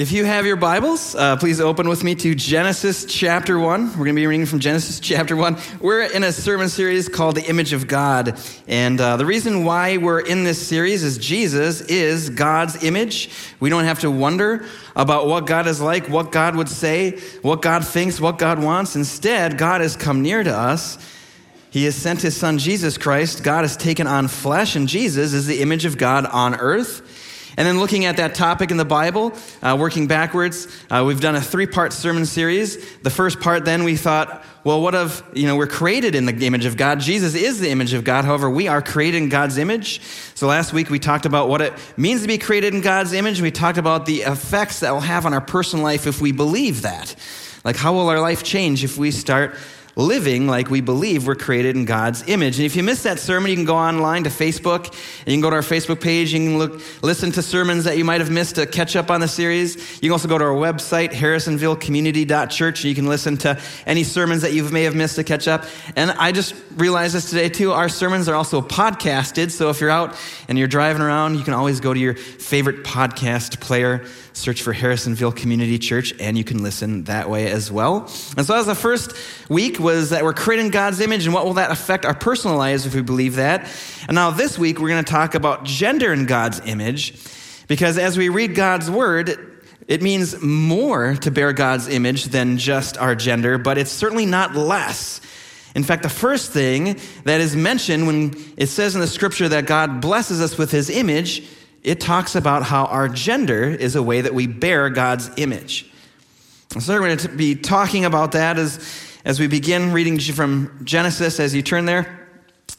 If you have your Bibles, uh, please open with me to Genesis chapter 1. We're going to be reading from Genesis chapter 1. We're in a sermon series called The Image of God. And uh, the reason why we're in this series is Jesus is God's image. We don't have to wonder about what God is like, what God would say, what God thinks, what God wants. Instead, God has come near to us. He has sent his son Jesus Christ. God has taken on flesh, and Jesus is the image of God on earth. And then looking at that topic in the Bible, uh, working backwards, uh, we've done a three part sermon series. The first part, then we thought, well, what of, you know, we're created in the image of God. Jesus is the image of God. However, we are created in God's image. So last week we talked about what it means to be created in God's image. We talked about the effects that will have on our personal life if we believe that. Like, how will our life change if we start living like we believe we're created in God's image. And if you missed that sermon, you can go online to Facebook and you can go to our Facebook page. You can look, listen to sermons that you might have missed to catch up on the series. You can also go to our website, harrisonvillecommunity.church, and you can listen to any sermons that you may have missed to catch up. And I just realized this today too. Our sermons are also podcasted. So if you're out and you're driving around, you can always go to your favorite podcast player search for Harrisonville Community Church, and you can listen that way as well. And so, as the first week was that we're creating God's image, and what will that affect our personal lives if we believe that? And now, this week, we're going to talk about gender in God's image, because as we read God's word, it means more to bear God's image than just our gender, but it's certainly not less. In fact, the first thing that is mentioned when it says in the scripture that God blesses us with his image it talks about how our gender is a way that we bear God's image. So we're going to be talking about that as, as we begin reading from Genesis as you turn there.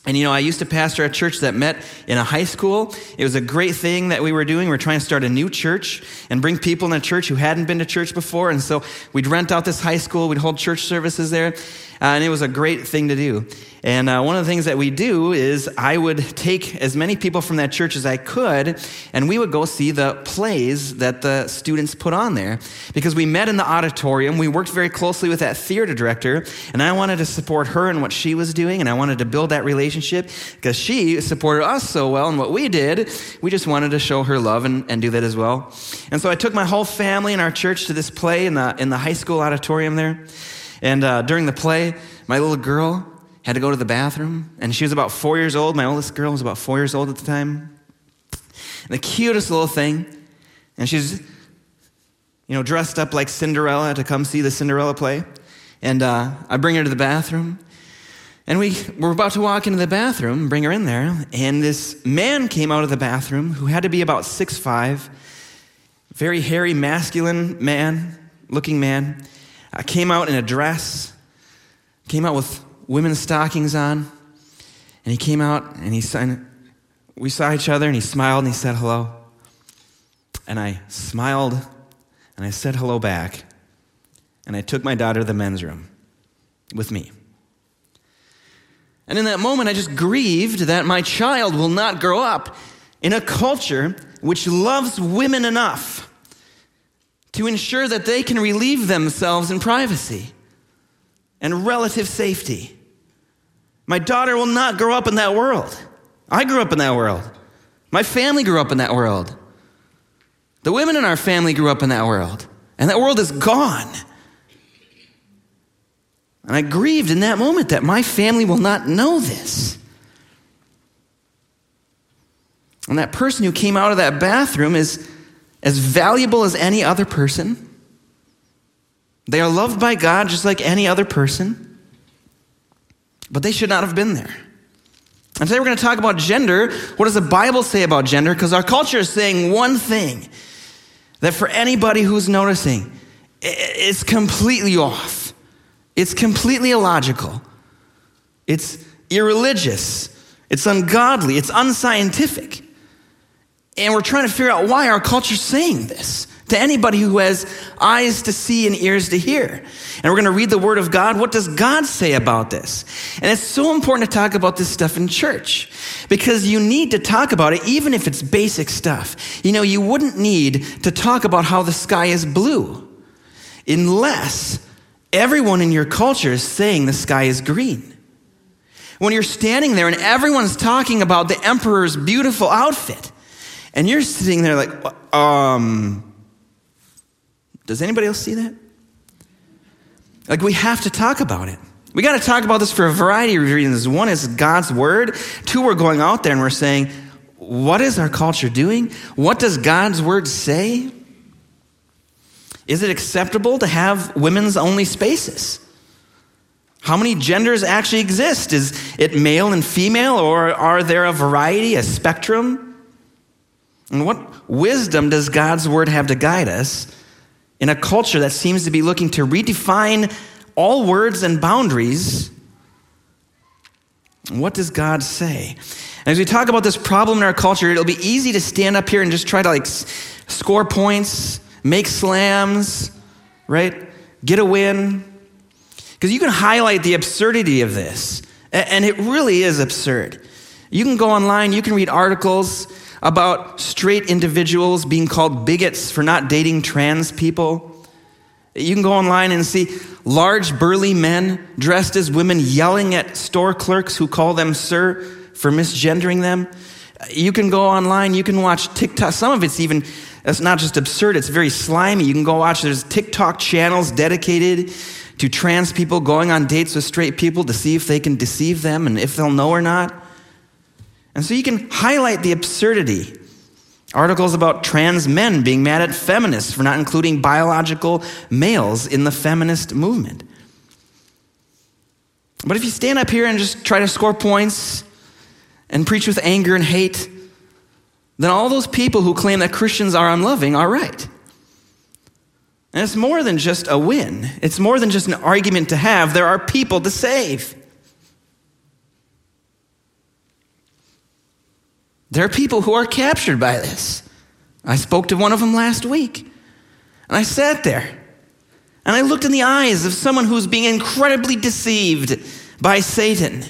And you know, I used to pastor a church that met in a high school. It was a great thing that we were doing. We were trying to start a new church and bring people in a church who hadn't been to church before. And so we'd rent out this high school, we'd hold church services there. Uh, and it was a great thing to do. And uh, one of the things that we do is I would take as many people from that church as I could, and we would go see the plays that the students put on there. Because we met in the auditorium, we worked very closely with that theater director, and I wanted to support her and what she was doing, and I wanted to build that relationship because she supported us so well in what we did. We just wanted to show her love and, and do that as well. And so I took my whole family and our church to this play in the, in the high school auditorium there. And uh, during the play, my little girl had to go to the bathroom, and she was about four years old. My oldest girl was about four years old at the time. And the cutest little thing, and she's, you know, dressed up like Cinderella to come see the Cinderella play. And uh, I bring her to the bathroom, and we were about to walk into the bathroom, bring her in there, and this man came out of the bathroom who had to be about six five, very hairy, masculine man, looking man. I came out in a dress, came out with women's stockings on, and he came out and he signed, we saw each other and he smiled and he said hello. And I smiled and I said hello back. And I took my daughter to the men's room with me. And in that moment, I just grieved that my child will not grow up in a culture which loves women enough to ensure that they can relieve themselves in privacy and relative safety. My daughter will not grow up in that world. I grew up in that world. My family grew up in that world. The women in our family grew up in that world. And that world is gone. And I grieved in that moment that my family will not know this. And that person who came out of that bathroom is as valuable as any other person. They are loved by God just like any other person, but they should not have been there. And today we're going to talk about gender. What does the Bible say about gender? Because our culture is saying one thing that for anybody who's noticing, it's completely off. It's completely illogical. It's irreligious. It's ungodly. It's unscientific. And we're trying to figure out why our culture's saying this to anybody who has eyes to see and ears to hear. And we're going to read the Word of God. What does God say about this? And it's so important to talk about this stuff in church because you need to talk about it, even if it's basic stuff. You know, you wouldn't need to talk about how the sky is blue unless everyone in your culture is saying the sky is green. When you're standing there and everyone's talking about the emperor's beautiful outfit, and you're sitting there like, um, Does anybody else see that? Like, we have to talk about it. We got to talk about this for a variety of reasons. One is God's word. Two, we're going out there and we're saying, what is our culture doing? What does God's word say? Is it acceptable to have women's only spaces? How many genders actually exist? Is it male and female, or are there a variety, a spectrum? And what wisdom does God's word have to guide us in a culture that seems to be looking to redefine all words and boundaries? What does God say? And as we talk about this problem in our culture, it'll be easy to stand up here and just try to like score points, make slams, right? Get a win. Because you can highlight the absurdity of this. And it really is absurd. You can go online, you can read articles about straight individuals being called bigots for not dating trans people. You can go online and see large, burly men dressed as women yelling at store clerks who call them sir for misgendering them. You can go online, you can watch TikTok. Some of it's even, it's not just absurd, it's very slimy. You can go watch, there's TikTok channels dedicated to trans people going on dates with straight people to see if they can deceive them and if they'll know or not. And so you can highlight the absurdity. Articles about trans men being mad at feminists for not including biological males in the feminist movement. But if you stand up here and just try to score points and preach with anger and hate, then all those people who claim that Christians are unloving are right. And it's more than just a win, it's more than just an argument to have. There are people to save. There are people who are captured by this. I spoke to one of them last week, and I sat there and I looked in the eyes of someone who's being incredibly deceived by Satan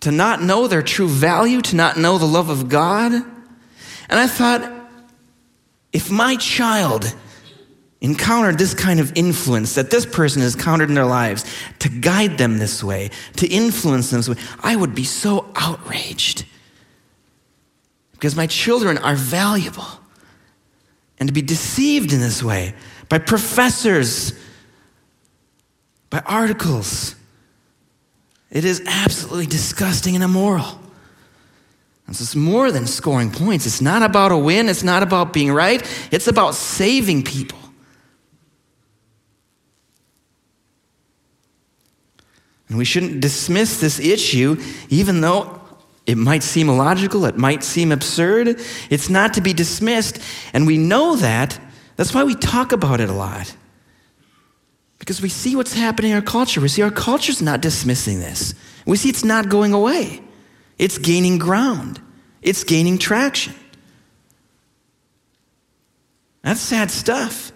to not know their true value, to not know the love of God. And I thought, if my child encountered this kind of influence that this person has encountered in their lives to guide them this way, to influence them this way, I would be so outraged. Because my children are valuable. And to be deceived in this way by professors, by articles, it is absolutely disgusting and immoral. This is more than scoring points. It's not about a win, it's not about being right, it's about saving people. And we shouldn't dismiss this issue, even though it might seem illogical, it might seem absurd. It's not to be dismissed. And we know that. That's why we talk about it a lot. Because we see what's happening in our culture. We see our culture's not dismissing this. We see it's not going away, it's gaining ground, it's gaining traction. That's sad stuff.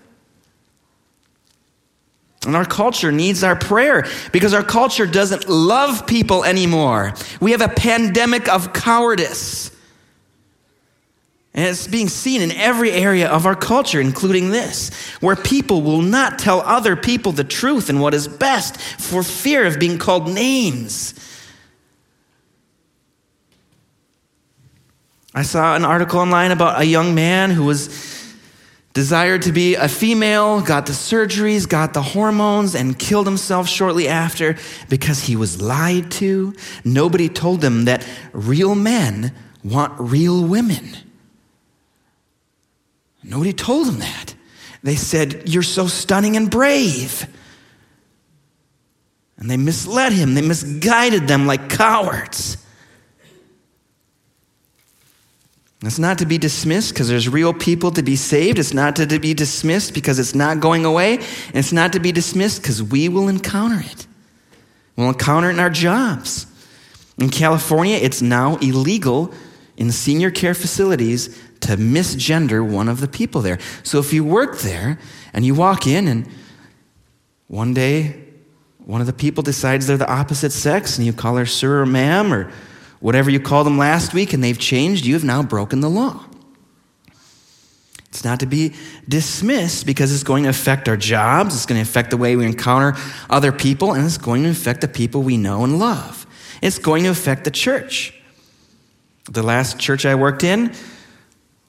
And our culture needs our prayer because our culture doesn't love people anymore. We have a pandemic of cowardice. And it's being seen in every area of our culture, including this, where people will not tell other people the truth and what is best for fear of being called names. I saw an article online about a young man who was desired to be a female, got the surgeries, got the hormones, and killed himself shortly after because he was lied to. Nobody told him that real men want real women. Nobody told him that. They said, You're so stunning and brave. And they misled him, they misguided them like cowards. It's not to be dismissed because there's real people to be saved. It's not to be dismissed because it's not going away. And it's not to be dismissed because we will encounter it. We'll encounter it in our jobs. In California, it's now illegal in senior care facilities to misgender one of the people there. So if you work there and you walk in and one day one of the people decides they're the opposite sex and you call her sir or ma'am or Whatever you called them last week and they've changed, you have now broken the law. It's not to be dismissed because it's going to affect our jobs, it's going to affect the way we encounter other people, and it's going to affect the people we know and love. It's going to affect the church. The last church I worked in,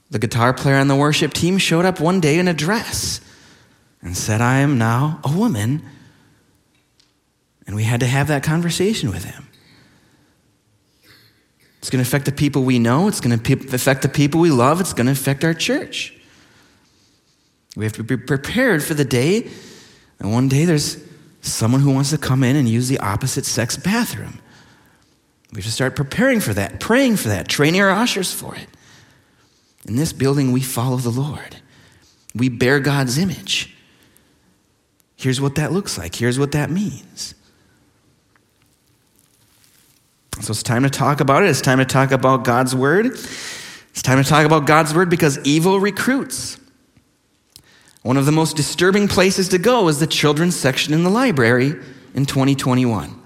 the guitar player on the worship team showed up one day in a dress and said, I am now a woman. And we had to have that conversation with him. It's going to affect the people we know, it's going to affect the people we love, it's going to affect our church. We have to be prepared for the day, and one day there's someone who wants to come in and use the opposite sex bathroom. We have to start preparing for that, praying for that, training our ushers for it. In this building, we follow the Lord. We bear God's image. Here's what that looks like. Here's what that means. So it's time to talk about it. It's time to talk about God's word. It's time to talk about God's word because evil recruits. One of the most disturbing places to go is the children's section in the library in 2021.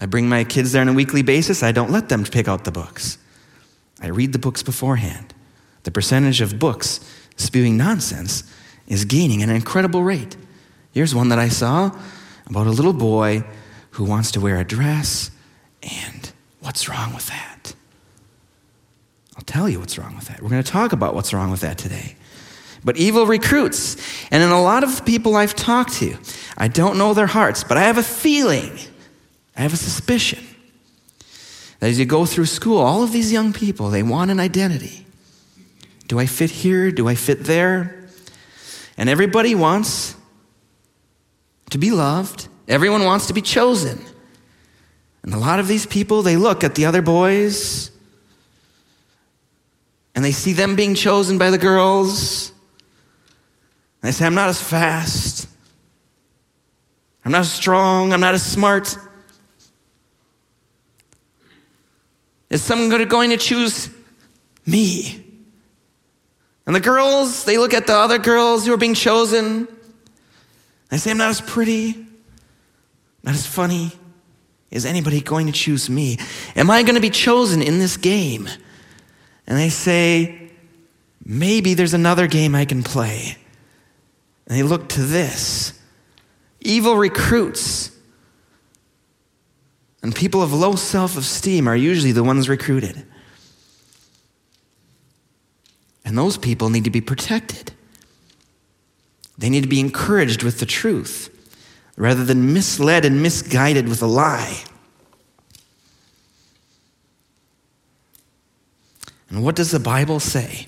I bring my kids there on a weekly basis. I don't let them pick out the books. I read the books beforehand. The percentage of books spewing nonsense is gaining an incredible rate. Here's one that I saw about a little boy who wants to wear a dress, and what's wrong with that? I'll tell you what's wrong with that. We're going to talk about what's wrong with that today. But evil recruits. And in a lot of people I've talked to, I don't know their hearts, but I have a feeling I have a suspicion that as you go through school, all of these young people, they want an identity. Do I fit here? Do I fit there? And everybody wants to be loved. Everyone wants to be chosen. And a lot of these people, they look at the other boys and they see them being chosen by the girls. And they say, I'm not as fast. I'm not as strong. I'm not as smart. Is someone going to choose me? And the girls, they look at the other girls who are being chosen. They say, I'm not as pretty, not as funny. Is anybody going to choose me? Am I going to be chosen in this game? And they say, maybe there's another game I can play. And they look to this. Evil recruits and people of low self esteem are usually the ones recruited. And those people need to be protected. They need to be encouraged with the truth rather than misled and misguided with a lie. And what does the Bible say?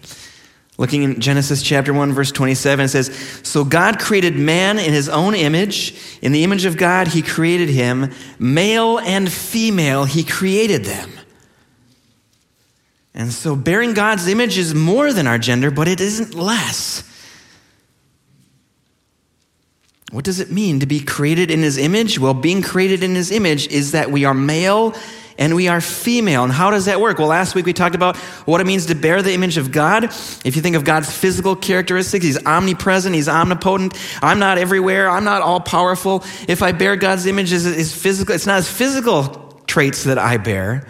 Looking in Genesis chapter 1, verse 27, it says, So God created man in his own image. In the image of God, he created him. Male and female, he created them. And so bearing God's image is more than our gender, but it isn't less. What does it mean to be created in his image? Well, being created in his image is that we are male and we are female. And how does that work? Well, last week we talked about what it means to bear the image of God. If you think of God's physical characteristics, He's omnipresent, He's omnipotent. I'm not everywhere, I'm not all powerful. If I bear God's image, is physical, it's not His physical traits that I bear,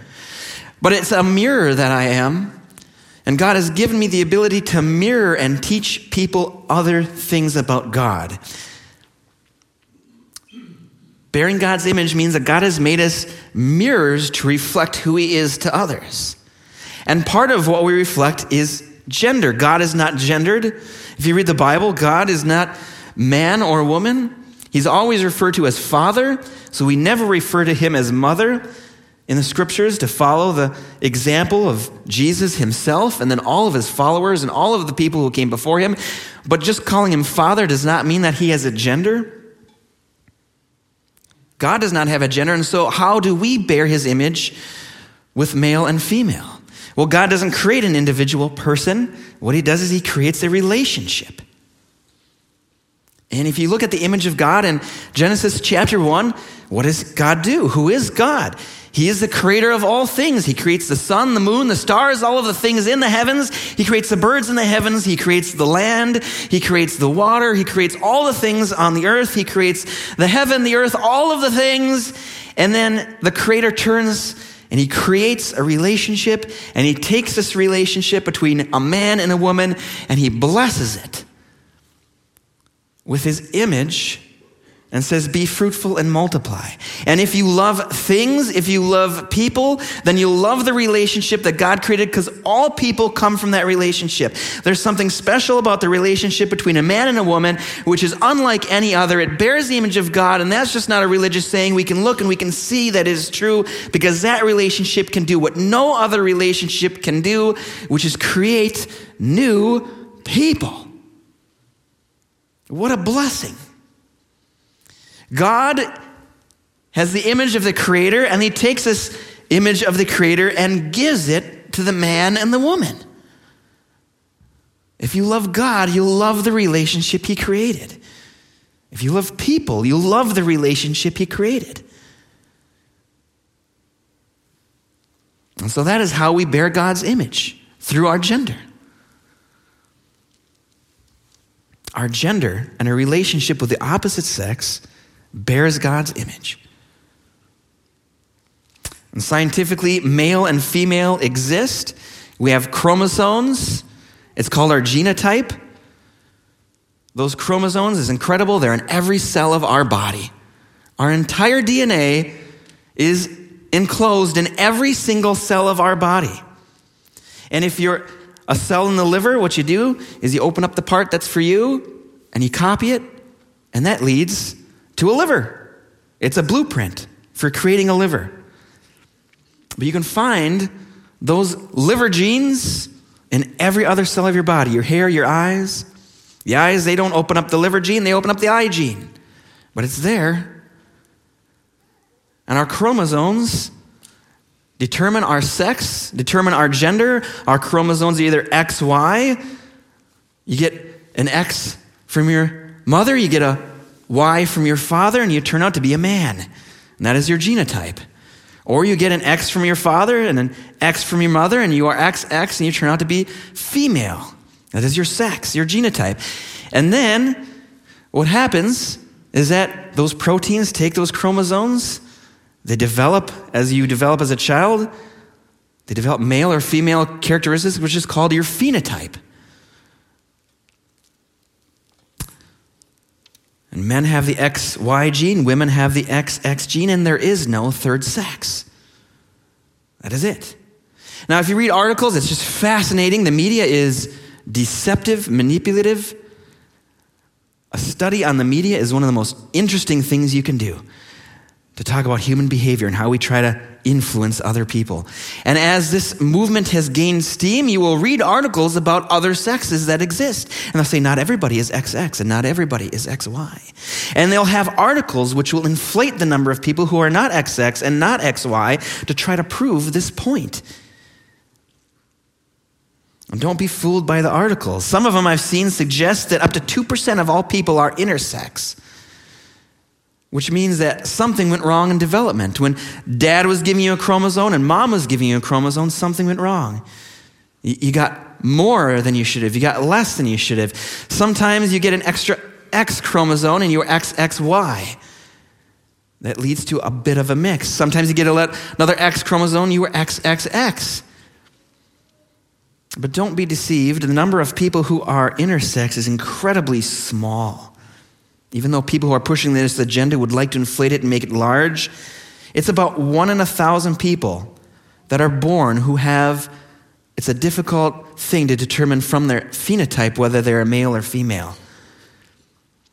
but it's a mirror that I am. And God has given me the ability to mirror and teach people other things about God. Bearing God's image means that God has made us mirrors to reflect who He is to others. And part of what we reflect is gender. God is not gendered. If you read the Bible, God is not man or woman. He's always referred to as father, so we never refer to him as mother in the scriptures to follow the example of Jesus himself and then all of his followers and all of the people who came before him. But just calling him father does not mean that he has a gender. God does not have a gender, and so how do we bear his image with male and female? Well, God doesn't create an individual person. What he does is he creates a relationship. And if you look at the image of God in Genesis chapter 1, what does God do? Who is God? He is the creator of all things. He creates the sun, the moon, the stars, all of the things in the heavens. He creates the birds in the heavens. He creates the land. He creates the water. He creates all the things on the earth. He creates the heaven, the earth, all of the things. And then the creator turns and he creates a relationship and he takes this relationship between a man and a woman and he blesses it with his image and says, Be fruitful and multiply. And if you love things, if you love people, then you'll love the relationship that God created because all people come from that relationship. There's something special about the relationship between a man and a woman, which is unlike any other. It bears the image of God, and that's just not a religious saying. We can look and we can see that is true because that relationship can do what no other relationship can do, which is create new people. What a blessing. God has the image of the Creator, and He takes this image of the Creator and gives it to the man and the woman. If you love God, you'll love the relationship He created. If you love people, you'll love the relationship He created. And so that is how we bear God's image through our gender. Our gender and a relationship with the opposite sex bears God's image. And scientifically, male and female exist. We have chromosomes. It's called our genotype. Those chromosomes is incredible. They're in every cell of our body. Our entire DNA is enclosed in every single cell of our body. And if you're a cell in the liver, what you do is you open up the part that's for you and you copy it, and that leads to a liver. It's a blueprint for creating a liver. But you can find those liver genes in every other cell of your body your hair, your eyes. The eyes, they don't open up the liver gene, they open up the eye gene. But it's there. And our chromosomes determine our sex, determine our gender. Our chromosomes are either XY, you get an X from your mother, you get a Y from your father, and you turn out to be a man. And that is your genotype. Or you get an X from your father and an X from your mother, and you are XX, and you turn out to be female. That is your sex, your genotype. And then what happens is that those proteins take those chromosomes, they develop as you develop as a child, they develop male or female characteristics, which is called your phenotype. And men have the XY gene, women have the XX gene, and there is no third sex. That is it. Now, if you read articles, it's just fascinating. The media is deceptive, manipulative. A study on the media is one of the most interesting things you can do to talk about human behavior and how we try to influence other people. And as this movement has gained steam, you will read articles about other sexes that exist. And they'll say, not everybody is XX and not everybody is XY. And they'll have articles which will inflate the number of people who are not XX and not XY to try to prove this point. And don't be fooled by the articles. Some of them I've seen suggest that up to 2% of all people are intersex which means that something went wrong in development. When dad was giving you a chromosome and mom was giving you a chromosome, something went wrong. You got more than you should have, you got less than you should have. Sometimes you get an extra X chromosome and you're XXY. That leads to a bit of a mix. Sometimes you get another X chromosome, you were XXX. But don't be deceived, the number of people who are intersex is incredibly small. Even though people who are pushing this agenda would like to inflate it and make it large, it's about one in a thousand people that are born who have, it's a difficult thing to determine from their phenotype whether they're a male or female.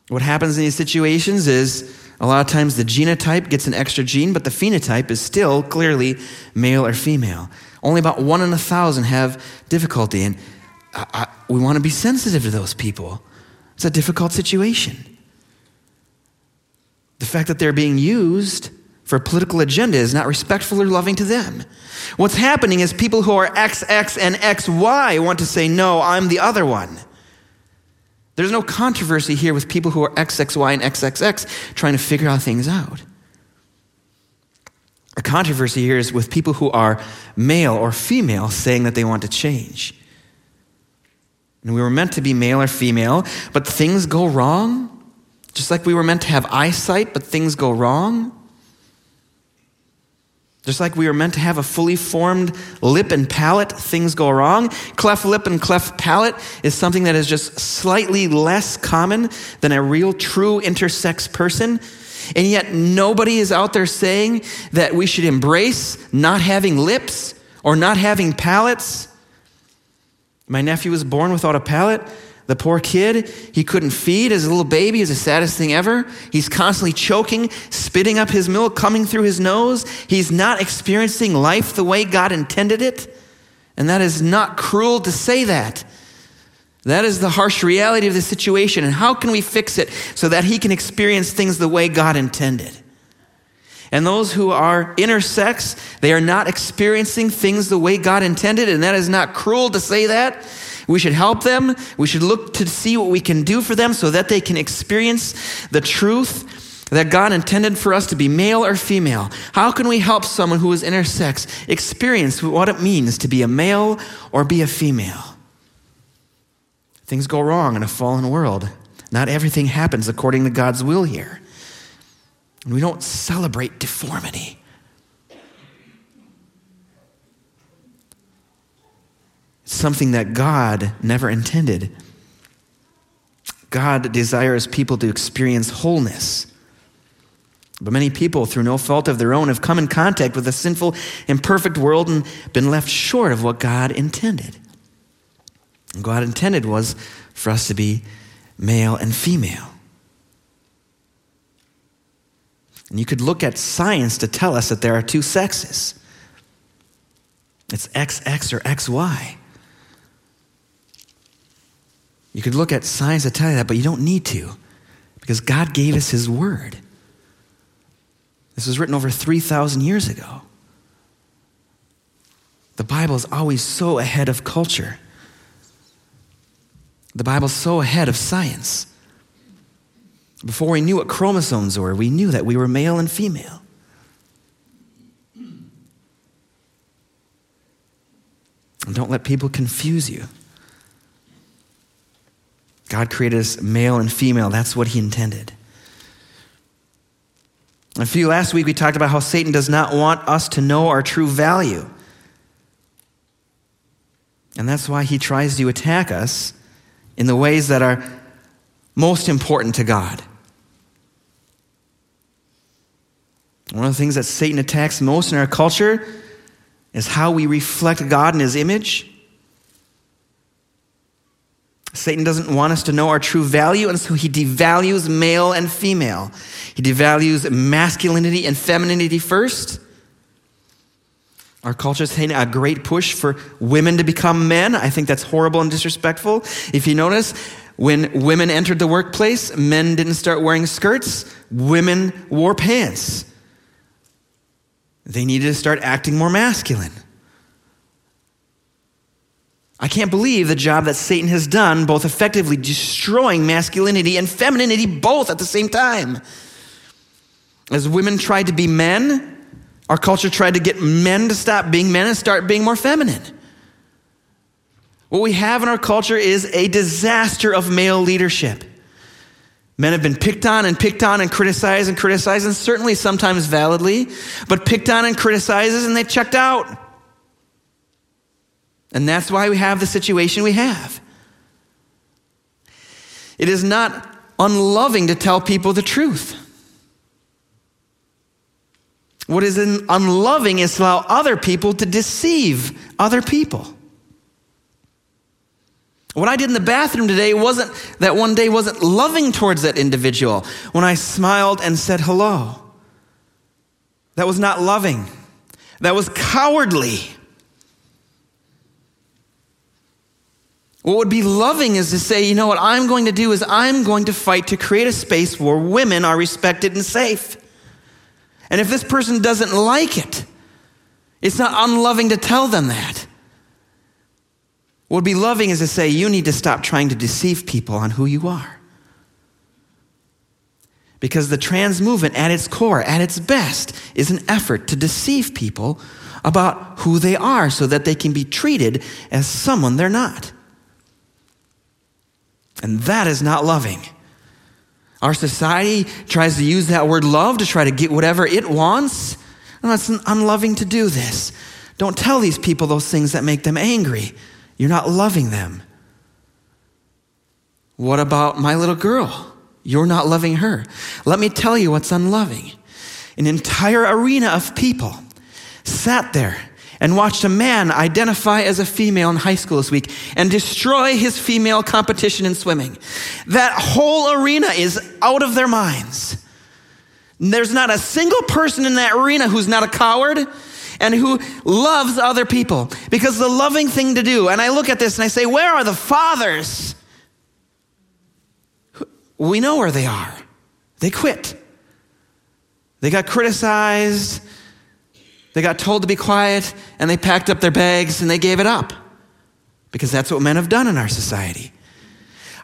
What happens in these situations is a lot of times the genotype gets an extra gene, but the phenotype is still clearly male or female. Only about one in a thousand have difficulty, and I, I, we want to be sensitive to those people. It's a difficult situation. The fact that they're being used for a political agenda is not respectful or loving to them. What's happening is people who are XX and XY want to say, no, I'm the other one. There's no controversy here with people who are XXY and XXX trying to figure out things out. A controversy here is with people who are male or female saying that they want to change. And we were meant to be male or female, but things go wrong just like we were meant to have eyesight, but things go wrong. Just like we were meant to have a fully formed lip and palate, things go wrong. Cleft lip and cleft palate is something that is just slightly less common than a real, true intersex person. And yet, nobody is out there saying that we should embrace not having lips or not having palates. My nephew was born without a palate. The poor kid, he couldn't feed a little baby, is the saddest thing ever. He's constantly choking, spitting up his milk coming through his nose. He's not experiencing life the way God intended it. And that is not cruel to say that. That is the harsh reality of the situation. And how can we fix it so that he can experience things the way God intended? And those who are intersex, they are not experiencing things the way God intended. And that is not cruel to say that. We should help them. We should look to see what we can do for them so that they can experience the truth that God intended for us to be male or female. How can we help someone who is intersex experience what it means to be a male or be a female? Things go wrong in a fallen world. Not everything happens according to God's will here. And we don't celebrate deformity. Something that God never intended. God desires people to experience wholeness. But many people, through no fault of their own, have come in contact with a sinful, imperfect world and been left short of what God intended. And God intended was for us to be male and female. And you could look at science to tell us that there are two sexes it's XX or XY. You could look at science to tell you that, but you don't need to because God gave us His Word. This was written over 3,000 years ago. The Bible is always so ahead of culture. The Bible's so ahead of science. Before we knew what chromosomes were, we knew that we were male and female. And don't let people confuse you. God created us male and female. That's what He intended. A few last week, we talked about how Satan does not want us to know our true value. And that's why he tries to attack us in the ways that are most important to God. One of the things that Satan attacks most in our culture is how we reflect God in his image Satan doesn't want us to know our true value, and so he devalues male and female. He devalues masculinity and femininity first. Our culture is taking a great push for women to become men. I think that's horrible and disrespectful. If you notice, when women entered the workplace, men didn't start wearing skirts, women wore pants. They needed to start acting more masculine. I can't believe the job that Satan has done, both effectively destroying masculinity and femininity both at the same time. As women tried to be men, our culture tried to get men to stop being men and start being more feminine. What we have in our culture is a disaster of male leadership. Men have been picked on and picked on and criticized and criticized, and certainly sometimes validly, but picked on and criticized and they checked out. And that's why we have the situation we have. It is not unloving to tell people the truth. What is unloving is to allow other people to deceive other people. What I did in the bathroom today wasn't that one day wasn't loving towards that individual when I smiled and said hello. That was not loving. That was cowardly. What would be loving is to say, you know what I'm going to do is I'm going to fight to create a space where women are respected and safe. And if this person doesn't like it, it's not unloving to tell them that. What would be loving is to say, you need to stop trying to deceive people on who you are. Because the trans movement, at its core, at its best, is an effort to deceive people about who they are so that they can be treated as someone they're not. And that is not loving. Our society tries to use that word love to try to get whatever it wants. No, it's unloving to do this. Don't tell these people those things that make them angry. You're not loving them. What about my little girl? You're not loving her. Let me tell you what's unloving. An entire arena of people sat there and watched a man identify as a female in high school this week and destroy his female competition in swimming. That whole arena is out of their minds. There's not a single person in that arena who's not a coward and who loves other people because the loving thing to do. And I look at this and I say, Where are the fathers? We know where they are. They quit. They got criticized. They got told to be quiet and they packed up their bags and they gave it up because that's what men have done in our society.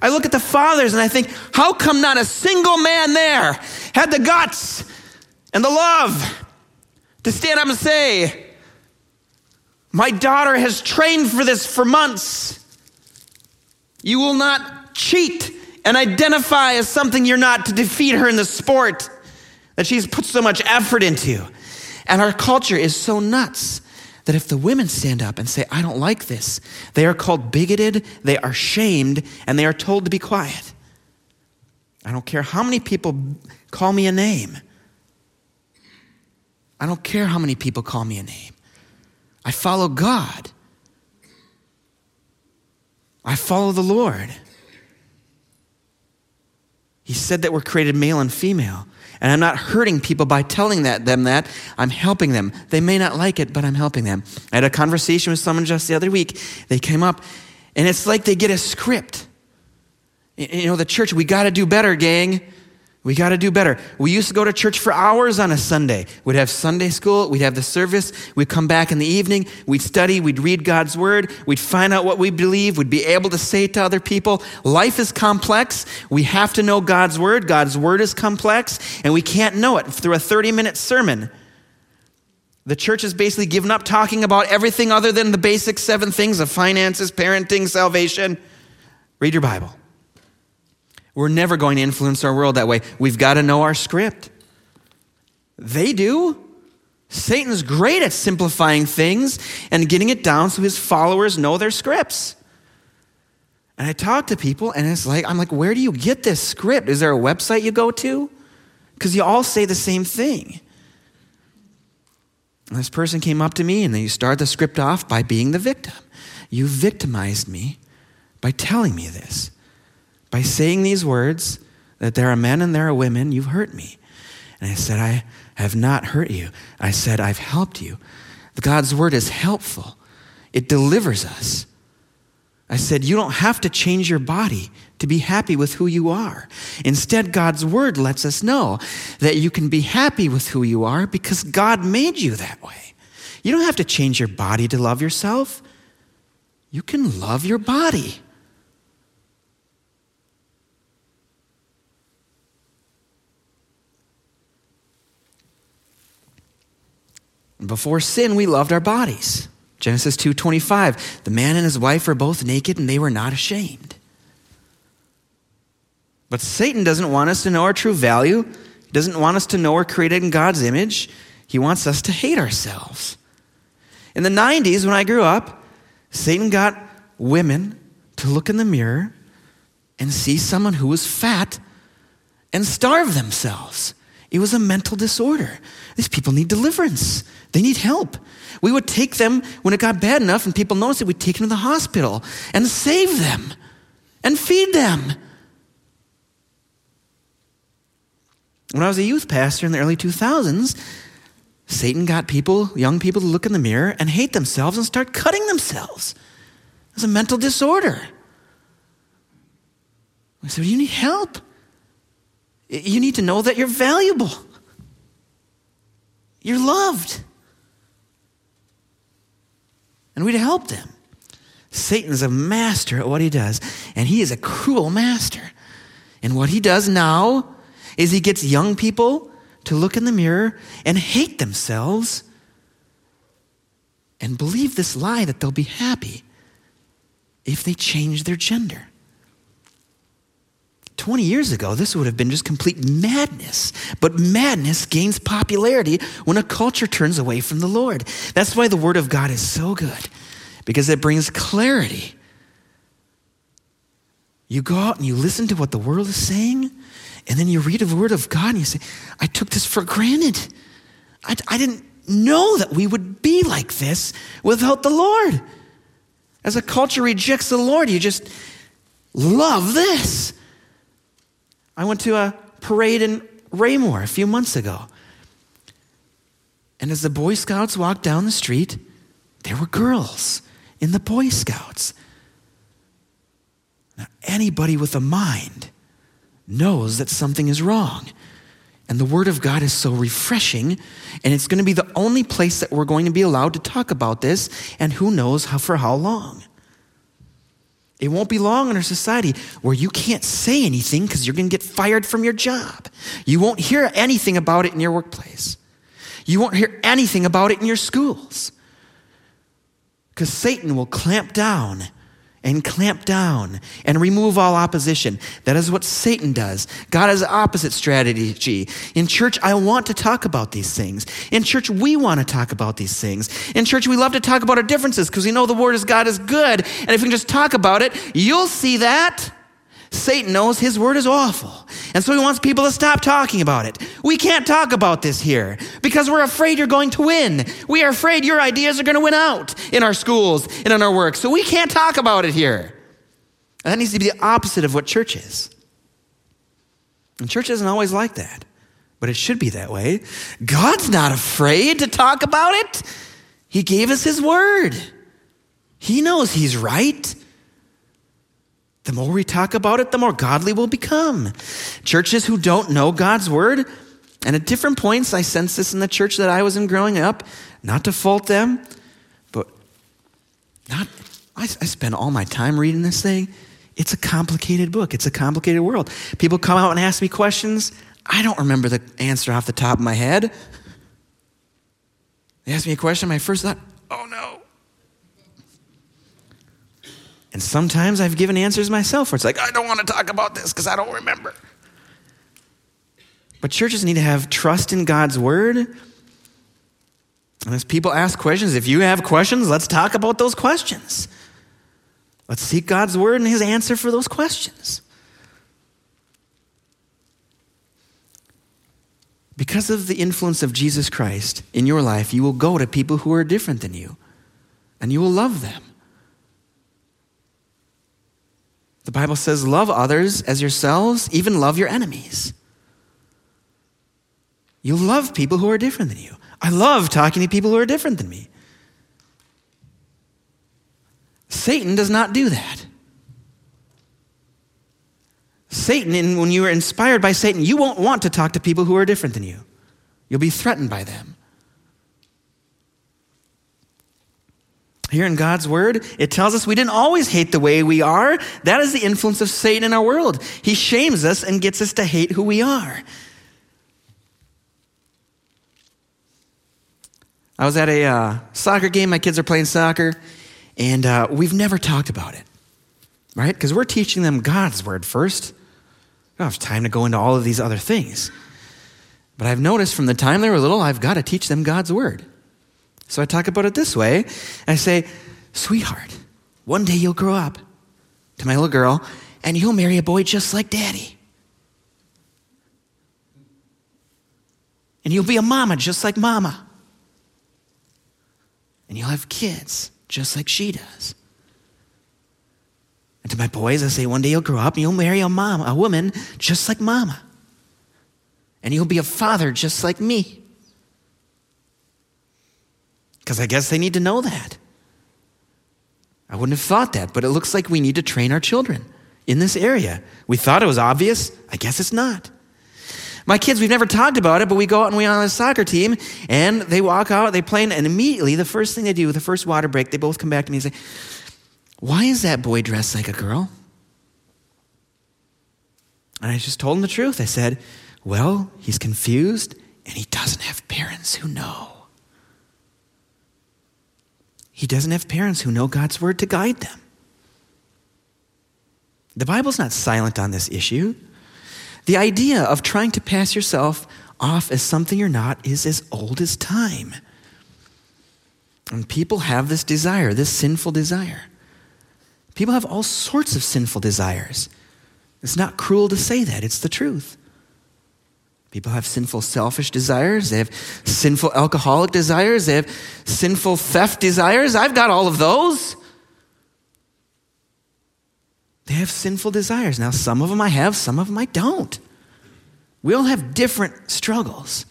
I look at the fathers and I think, how come not a single man there had the guts and the love to stand up and say, My daughter has trained for this for months. You will not cheat and identify as something you're not to defeat her in the sport that she's put so much effort into. And our culture is so nuts that if the women stand up and say, I don't like this, they are called bigoted, they are shamed, and they are told to be quiet. I don't care how many people call me a name. I don't care how many people call me a name. I follow God. I follow the Lord. Said that we're created male and female. And I'm not hurting people by telling that, them that. I'm helping them. They may not like it, but I'm helping them. I had a conversation with someone just the other week. They came up, and it's like they get a script. You know, the church, we got to do better, gang. We got to do better. We used to go to church for hours on a Sunday. We'd have Sunday school, we'd have the service, we'd come back in the evening, we'd study, we'd read God's word, we'd find out what we believe, we'd be able to say to other people. Life is complex. We have to know God's word. God's word is complex, and we can't know it through a 30 minute sermon. The church has basically given up talking about everything other than the basic seven things of finances, parenting, salvation. Read your Bible. We're never going to influence our world that way. We've got to know our script. They do. Satan's great at simplifying things and getting it down so his followers know their scripts. And I talk to people, and it's like, I'm like, where do you get this script? Is there a website you go to? Because you all say the same thing. And this person came up to me, and they start the script off by being the victim. You victimized me by telling me this. By saying these words, that there are men and there are women, you've hurt me. And I said, I have not hurt you. I said, I've helped you. God's word is helpful, it delivers us. I said, You don't have to change your body to be happy with who you are. Instead, God's word lets us know that you can be happy with who you are because God made you that way. You don't have to change your body to love yourself, you can love your body. Before sin, we loved our bodies. Genesis 2:25, the man and his wife were both naked and they were not ashamed. But Satan doesn't want us to know our true value. He doesn't want us to know we're created in God's image. He wants us to hate ourselves. In the 90s, when I grew up, Satan got women to look in the mirror and see someone who was fat and starve themselves. It was a mental disorder. These people need deliverance. They need help. We would take them when it got bad enough and people noticed it, we'd take them to the hospital and save them and feed them. When I was a youth pastor in the early 2000s, Satan got people, young people, to look in the mirror and hate themselves and start cutting themselves. It was a mental disorder. I said, You need help. You need to know that you're valuable. You're loved. And we'd help them. Satan's a master at what he does, and he is a cruel master. And what he does now is he gets young people to look in the mirror and hate themselves and believe this lie that they'll be happy if they change their gender. 20 years ago, this would have been just complete madness. But madness gains popularity when a culture turns away from the Lord. That's why the Word of God is so good, because it brings clarity. You go out and you listen to what the world is saying, and then you read the Word of God and you say, I took this for granted. I, I didn't know that we would be like this without the Lord. As a culture rejects the Lord, you just love this. I went to a parade in Raymore a few months ago. And as the Boy Scouts walked down the street, there were girls in the Boy Scouts. Now, anybody with a mind knows that something is wrong. And the Word of God is so refreshing, and it's going to be the only place that we're going to be allowed to talk about this, and who knows how, for how long. It won't be long in our society where you can't say anything because you're going to get fired from your job. You won't hear anything about it in your workplace. You won't hear anything about it in your schools because Satan will clamp down and clamp down and remove all opposition. That is what Satan does. God has opposite strategy. In church, I want to talk about these things. In church, we want to talk about these things. In church, we love to talk about our differences because we know the Word of God is good. And if we can just talk about it, you'll see that. Satan knows his word is awful. And so he wants people to stop talking about it. We can't talk about this here because we're afraid you're going to win. We are afraid your ideas are going to win out in our schools and in our work. So we can't talk about it here. And that needs to be the opposite of what church is. And church isn't always like that, but it should be that way. God's not afraid to talk about it. He gave us his word. He knows he's right. The more we talk about it, the more godly we'll become. Churches who don't know God's word, and at different points, I sense this in the church that I was in growing up, not to fault them, but not, I, I spend all my time reading this thing. It's a complicated book, it's a complicated world. People come out and ask me questions. I don't remember the answer off the top of my head. They ask me a question, my first thought, oh no. And sometimes I've given answers myself where it's like, I don't want to talk about this because I don't remember. But churches need to have trust in God's word. And as people ask questions, if you have questions, let's talk about those questions. Let's seek God's word and his answer for those questions. Because of the influence of Jesus Christ in your life, you will go to people who are different than you, and you will love them. The Bible says, Love others as yourselves, even love your enemies. You love people who are different than you. I love talking to people who are different than me. Satan does not do that. Satan, and when you are inspired by Satan, you won't want to talk to people who are different than you. You'll be threatened by them. Here in God's word, it tells us we didn't always hate the way we are. That is the influence of Satan in our world. He shames us and gets us to hate who we are. I was at a uh, soccer game. My kids are playing soccer, and uh, we've never talked about it, right? Because we're teaching them God's word first. I don't have time to go into all of these other things. But I've noticed from the time they were little, I've got to teach them God's word. So I talk about it this way. I say, sweetheart, one day you'll grow up to my little girl and you'll marry a boy just like daddy. And you'll be a mama just like mama. And you'll have kids just like she does. And to my boys, I say, one day you'll grow up and you'll marry a mom, a woman just like mama. And you'll be a father just like me. Because I guess they need to know that. I wouldn't have thought that, but it looks like we need to train our children in this area. We thought it was obvious. I guess it's not. My kids, we've never talked about it, but we go out and we're on a soccer team, and they walk out, they play, and immediately the first thing they do, the first water break, they both come back to me and say, Why is that boy dressed like a girl? And I just told them the truth. I said, Well, he's confused, and he doesn't have parents who know. He doesn't have parents who know God's word to guide them. The Bible's not silent on this issue. The idea of trying to pass yourself off as something you're not is as old as time. And people have this desire, this sinful desire. People have all sorts of sinful desires. It's not cruel to say that, it's the truth. People have sinful selfish desires. They have sinful alcoholic desires. They have sinful theft desires. I've got all of those. They have sinful desires. Now, some of them I have, some of them I don't. We all have different struggles.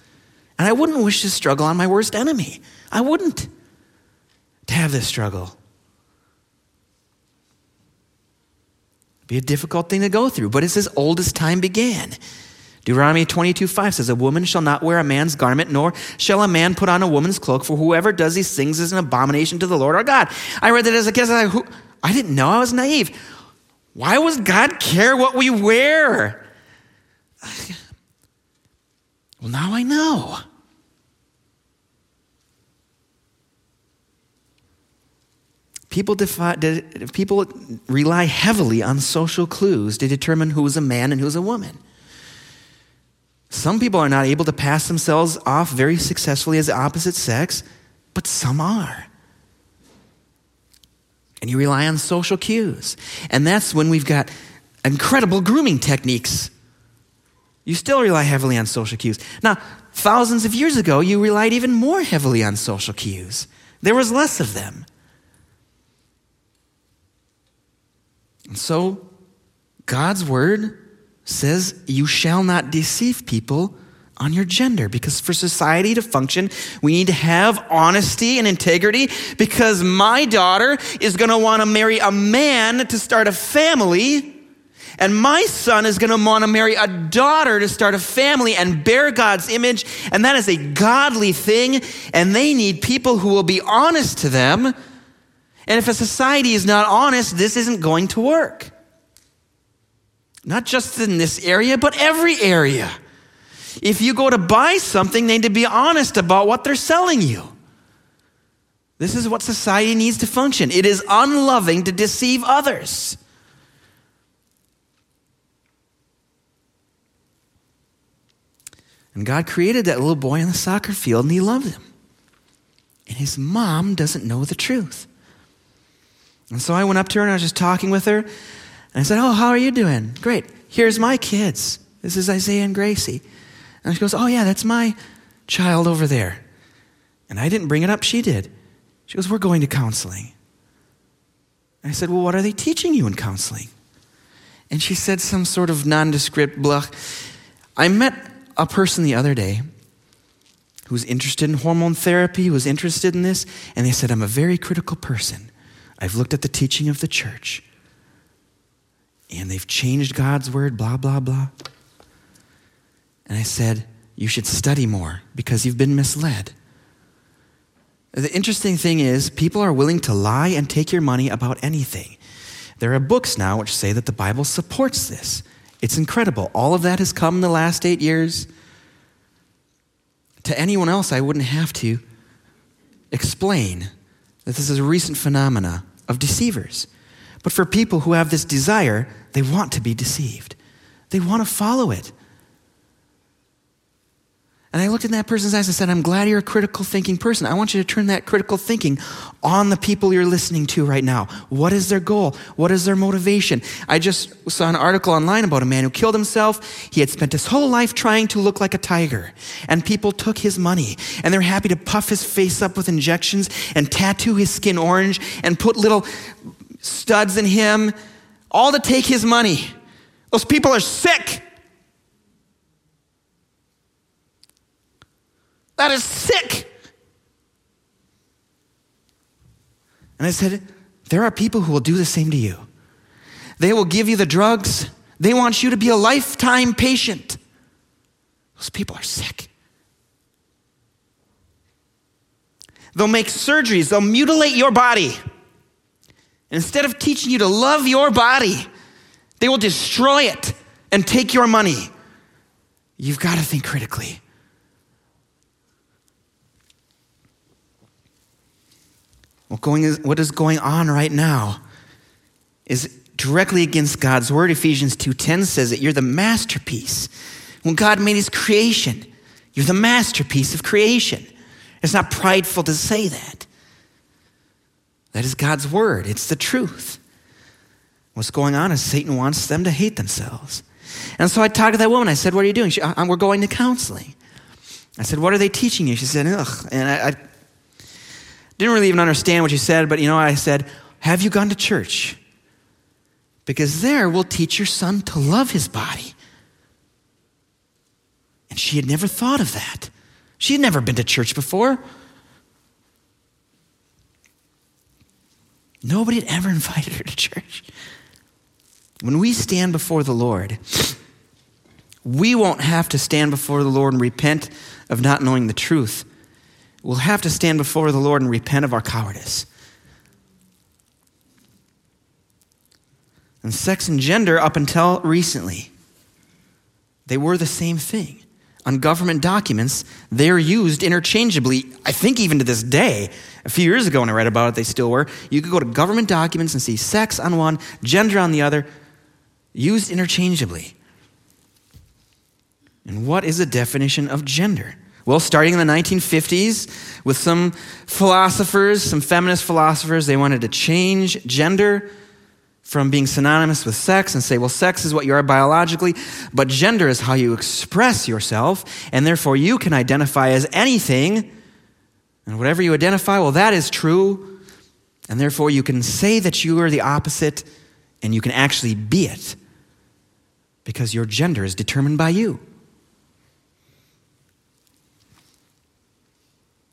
And I wouldn't wish to struggle on my worst enemy. I wouldn't to have this struggle. It'd be a difficult thing to go through, but it's as old as time began. Deuteronomy 22 5 says, A woman shall not wear a man's garment, nor shall a man put on a woman's cloak, for whoever does these things is an abomination to the Lord our God. I read that as a kid. I, like, I didn't know. I was naive. Why does God care what we wear? Well, now I know. People, people rely heavily on social clues to determine who is a man and who is a woman. Some people are not able to pass themselves off very successfully as the opposite sex, but some are. And you rely on social cues. And that's when we've got incredible grooming techniques. You still rely heavily on social cues. Now, thousands of years ago, you relied even more heavily on social cues. There was less of them. And so, God's word says you shall not deceive people on your gender because for society to function, we need to have honesty and integrity because my daughter is going to want to marry a man to start a family. And my son is going to want to marry a daughter to start a family and bear God's image. And that is a godly thing. And they need people who will be honest to them. And if a society is not honest, this isn't going to work. Not just in this area, but every area. If you go to buy something, they need to be honest about what they're selling you. This is what society needs to function. It is unloving to deceive others. And God created that little boy on the soccer field and he loved him. And his mom doesn't know the truth. And so I went up to her and I was just talking with her. And I said, Oh, how are you doing? Great. Here's my kids. This is Isaiah and Gracie. And she goes, Oh, yeah, that's my child over there. And I didn't bring it up, she did. She goes, We're going to counseling. And I said, Well, what are they teaching you in counseling? And she said some sort of nondescript blah. I met a person the other day who was interested in hormone therapy, who was interested in this, and they said, I'm a very critical person. I've looked at the teaching of the church and they've changed God's word, blah, blah, blah. And I said, You should study more because you've been misled. The interesting thing is, people are willing to lie and take your money about anything. There are books now which say that the Bible supports this. It's incredible. All of that has come in the last eight years. To anyone else, I wouldn't have to explain that this is a recent phenomena of deceivers. But for people who have this desire, they want to be deceived. They want to follow it. And I looked in that person's eyes and said, I'm glad you're a critical thinking person. I want you to turn that critical thinking on the people you're listening to right now. What is their goal? What is their motivation? I just saw an article online about a man who killed himself. He had spent his whole life trying to look like a tiger, and people took his money, and they're happy to puff his face up with injections and tattoo his skin orange and put little studs in him, all to take his money. Those people are sick. That is sick. And I said, There are people who will do the same to you. They will give you the drugs, they want you to be a lifetime patient. Those people are sick. They'll make surgeries, they'll mutilate your body. Instead of teaching you to love your body, they will destroy it and take your money. You've got to think critically. What, going is, what is going on right now is directly against God's word. Ephesians 2:10 says that you're the masterpiece. When God made his creation, you're the masterpiece of creation. It's not prideful to say that. That is God's word. It's the truth. What's going on is Satan wants them to hate themselves. And so I talked to that woman. I said, What are you doing? She, We're going to counseling. I said, What are they teaching you? She said, Ugh. And I, I didn't really even understand what she said, but you know, I said, Have you gone to church? Because there we'll teach your son to love his body. And she had never thought of that. She had never been to church before. Nobody had ever invited her to church. When we stand before the Lord, we won't have to stand before the Lord and repent of not knowing the truth. We'll have to stand before the Lord and repent of our cowardice. And sex and gender, up until recently, they were the same thing. On government documents, they're used interchangeably, I think even to this day. A few years ago when I read about it, they still were. You could go to government documents and see sex on one, gender on the other, used interchangeably. And what is the definition of gender? Well, starting in the 1950s, with some philosophers, some feminist philosophers, they wanted to change gender from being synonymous with sex and say, well, sex is what you are biologically, but gender is how you express yourself, and therefore you can identify as anything. And whatever you identify, well, that is true, and therefore you can say that you are the opposite, and you can actually be it, because your gender is determined by you.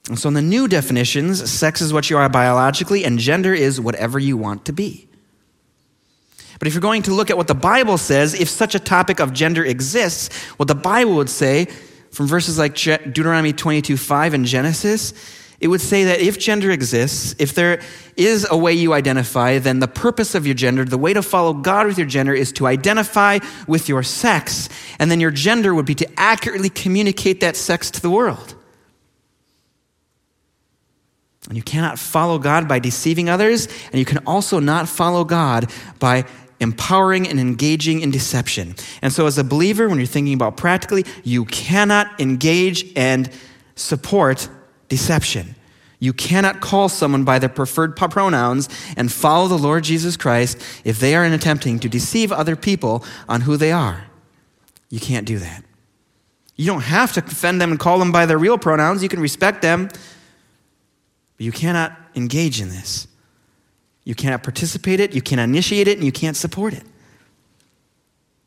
And so, in the new definitions, sex is what you are biologically, and gender is whatever you want to be. But if you're going to look at what the Bible says, if such a topic of gender exists, what the Bible would say from verses like Deuteronomy 22 5 and Genesis, it would say that if gender exists, if there is a way you identify, then the purpose of your gender, the way to follow God with your gender, is to identify with your sex. And then your gender would be to accurately communicate that sex to the world. And you cannot follow God by deceiving others, and you can also not follow God by empowering and engaging in deception. And so, as a believer, when you're thinking about practically, you cannot engage and support deception. You cannot call someone by their preferred pronouns and follow the Lord Jesus Christ if they are attempting to deceive other people on who they are. You can't do that. You don't have to offend them and call them by their real pronouns. You can respect them, but you cannot engage in this. You cannot participate it, you cannot initiate it, and you can't support it.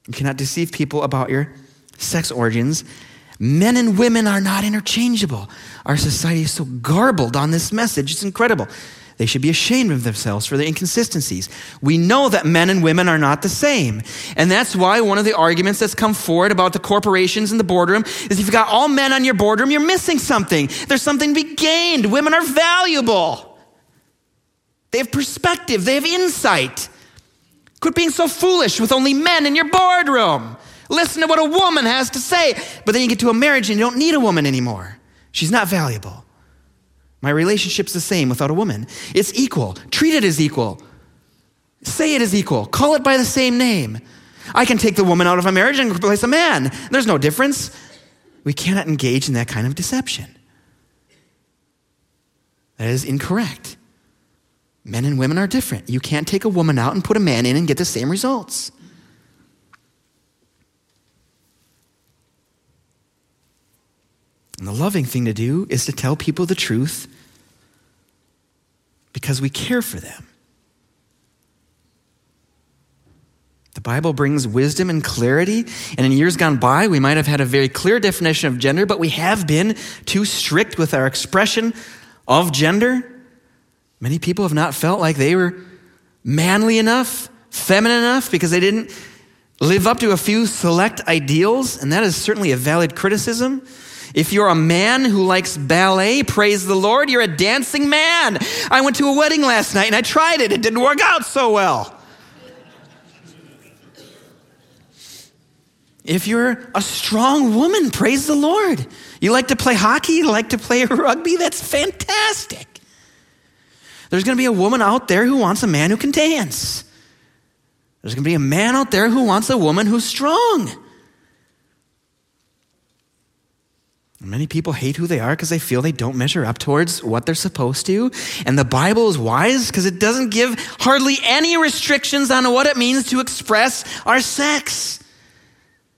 You cannot deceive people about your sex origins. Men and women are not interchangeable. Our society is so garbled on this message, it's incredible. They should be ashamed of themselves for their inconsistencies. We know that men and women are not the same. And that's why one of the arguments that's come forward about the corporations in the boardroom is if you've got all men on your boardroom, you're missing something. There's something to be gained. Women are valuable. They have perspective, they have insight. Quit being so foolish with only men in your boardroom. Listen to what a woman has to say. But then you get to a marriage and you don't need a woman anymore. She's not valuable. My relationship's the same without a woman. It's equal. Treat it as equal. Say it as equal. Call it by the same name. I can take the woman out of a marriage and replace a man. There's no difference. We cannot engage in that kind of deception. That is incorrect. Men and women are different. You can't take a woman out and put a man in and get the same results. And the loving thing to do is to tell people the truth because we care for them. The Bible brings wisdom and clarity, and in years gone by, we might have had a very clear definition of gender, but we have been too strict with our expression of gender. Many people have not felt like they were manly enough, feminine enough, because they didn't live up to a few select ideals, and that is certainly a valid criticism. If you're a man who likes ballet, praise the Lord, you're a dancing man. I went to a wedding last night and I tried it, it didn't work out so well. If you're a strong woman, praise the Lord. You like to play hockey, you like to play rugby, that's fantastic. There's going to be a woman out there who wants a man who can dance. There's going to be a man out there who wants a woman who's strong. Many people hate who they are because they feel they don't measure up towards what they're supposed to. And the Bible is wise because it doesn't give hardly any restrictions on what it means to express our sex.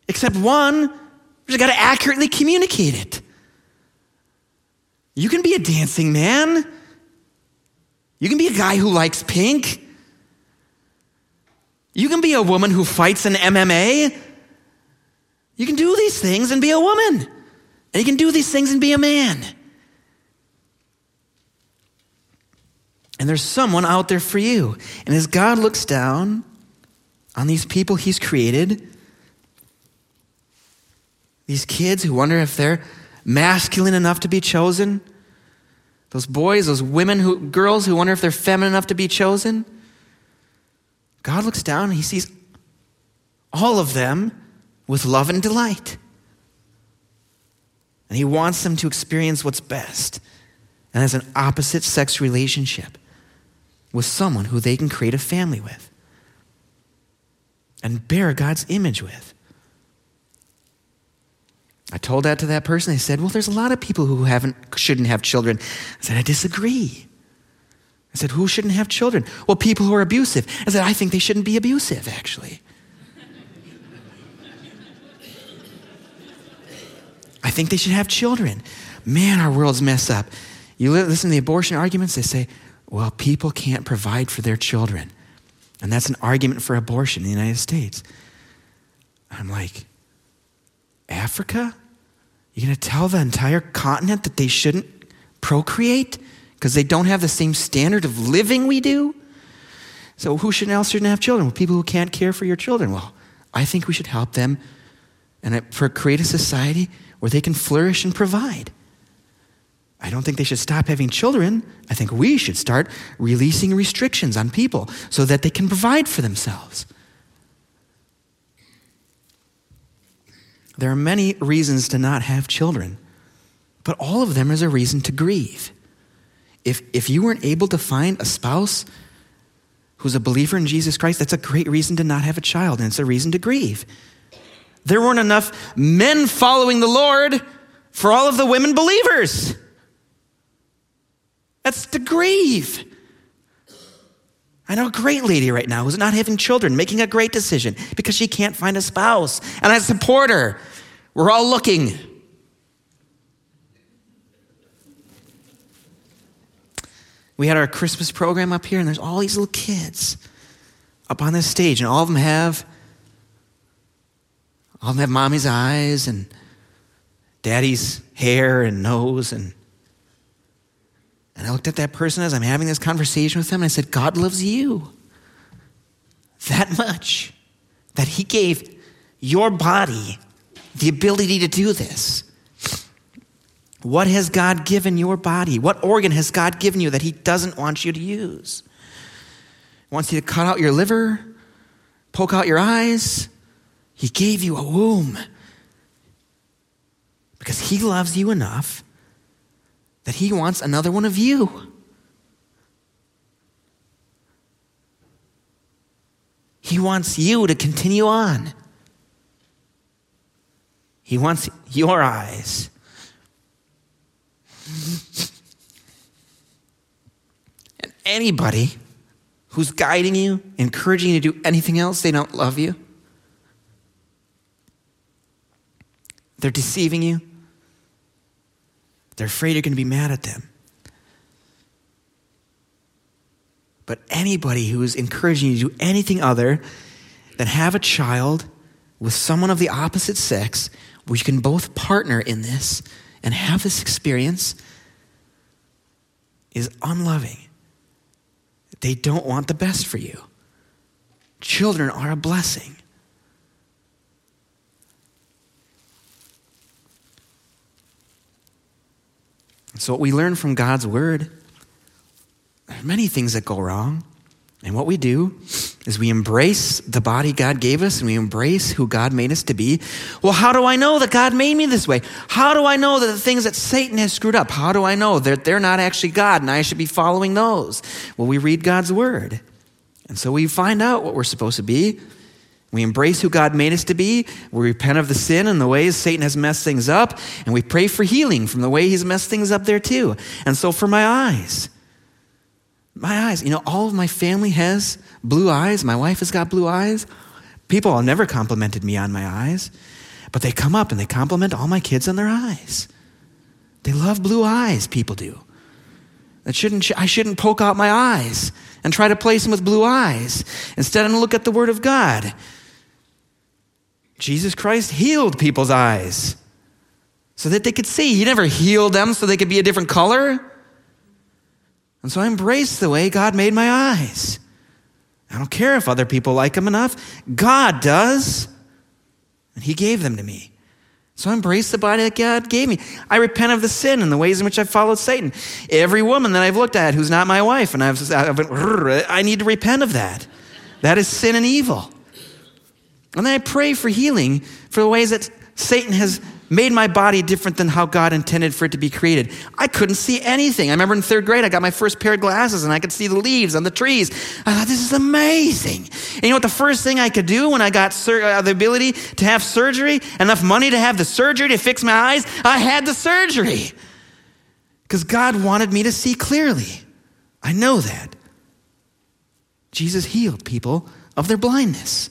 Except one, we just got to accurately communicate it. You can be a dancing man. You can be a guy who likes pink. You can be a woman who fights in MMA. You can do these things and be a woman. And you can do these things and be a man. And there's someone out there for you. And as God looks down on these people He's created, these kids who wonder if they're masculine enough to be chosen, those boys, those women, who, girls who wonder if they're feminine enough to be chosen, God looks down and he sees all of them with love and delight. And he wants them to experience what's best. And as an opposite sex relationship with someone who they can create a family with and bear God's image with. I told that to that person. They said, Well, there's a lot of people who haven't, shouldn't have children. I said, I disagree. I said, Who shouldn't have children? Well, people who are abusive. I said, I think they shouldn't be abusive, actually. I think they should have children. Man, our world's messed up. You listen to the abortion arguments, they say, well, people can't provide for their children. And that's an argument for abortion in the United States. I'm like, Africa? You're going to tell the entire continent that they shouldn't procreate? because they don't have the same standard of living we do. So who should else shouldn't have children? Well, people who can't care for your children. Well, I think we should help them and uh, for create a society where they can flourish and provide. I don't think they should stop having children. I think we should start releasing restrictions on people so that they can provide for themselves. There are many reasons to not have children, but all of them is a reason to grieve if, if you weren't able to find a spouse who's a believer in Jesus Christ, that's a great reason to not have a child, and it's a reason to grieve. There weren't enough men following the Lord for all of the women believers. That's to grieve. I know a great lady right now who's not having children, making a great decision because she can't find a spouse. And I support her. We're all looking. we had our Christmas program up here, and there's all these little kids up on this stage, and all of them have all of them have mommy's eyes and daddy's hair and nose and and I looked at that person as I'm having this conversation with them and I said, God loves you that much that He gave your body the ability to do this. What has God given your body? What organ has God given you that He doesn't want you to use? He wants you to cut out your liver, poke out your eyes. He gave you a womb because He loves you enough that He wants another one of you. He wants you to continue on. He wants your eyes and anybody who's guiding you, encouraging you to do anything else, they don't love you. They're deceiving you. They're afraid you're going to be mad at them. But anybody who is encouraging you to do anything other than have a child with someone of the opposite sex, where you can both partner in this, and have this experience is unloving. They don't want the best for you. Children are a blessing. So, what we learn from God's word, there are many things that go wrong. And what we do is we embrace the body God gave us and we embrace who God made us to be. Well, how do I know that God made me this way? How do I know that the things that Satan has screwed up, how do I know that they're not actually God and I should be following those? Well, we read God's word And so we find out what we're supposed to be. We embrace who God made us to be. We repent of the sin and the ways Satan has messed things up. And we pray for healing from the way he's messed things up there too. And so for my eyes, my eyes, you know, all of my family has blue eyes. My wife has got blue eyes. People have never complimented me on my eyes, but they come up and they compliment all my kids on their eyes. They love blue eyes, people do. Shouldn't, I shouldn't poke out my eyes and try to place them with blue eyes. Instead, I'm going to look at the Word of God. Jesus Christ healed people's eyes so that they could see. He never healed them so they could be a different color. And so I embrace the way God made my eyes. I don't care if other people like them enough. God does. And He gave them to me. So I embrace the body that God gave me. I repent of the sin and the ways in which I've followed Satan. Every woman that I've looked at who's not my wife, and I've, I've been, I need to repent of that. That is sin and evil. And then I pray for healing for the ways that Satan has made my body different than how God intended for it to be created. I couldn't see anything. I remember in third grade, I got my first pair of glasses and I could see the leaves on the trees. I thought, this is amazing. And you know what the first thing I could do when I got sur- uh, the ability to have surgery, enough money to have the surgery to fix my eyes? I had the surgery. Because God wanted me to see clearly. I know that. Jesus healed people of their blindness.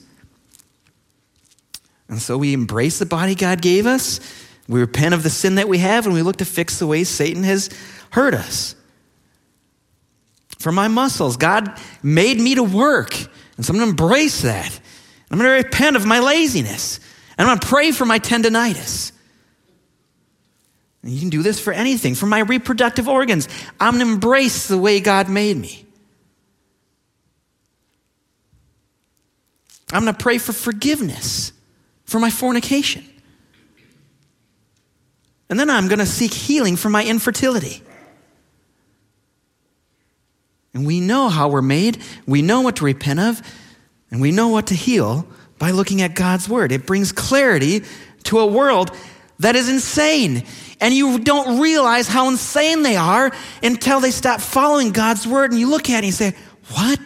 And so we embrace the body God gave us. We repent of the sin that we have, and we look to fix the ways Satan has hurt us. For my muscles, God made me to work. And so I'm going to embrace that. I'm going to repent of my laziness. And I'm going to pray for my tendonitis. And you can do this for anything. For my reproductive organs, I'm going to embrace the way God made me. I'm going to pray for forgiveness for my fornication. And then I'm going to seek healing for my infertility. And we know how we're made, we know what to repent of, and we know what to heal by looking at God's word. It brings clarity to a world that is insane. And you don't realize how insane they are until they stop following God's word. And you look at it and you say, What?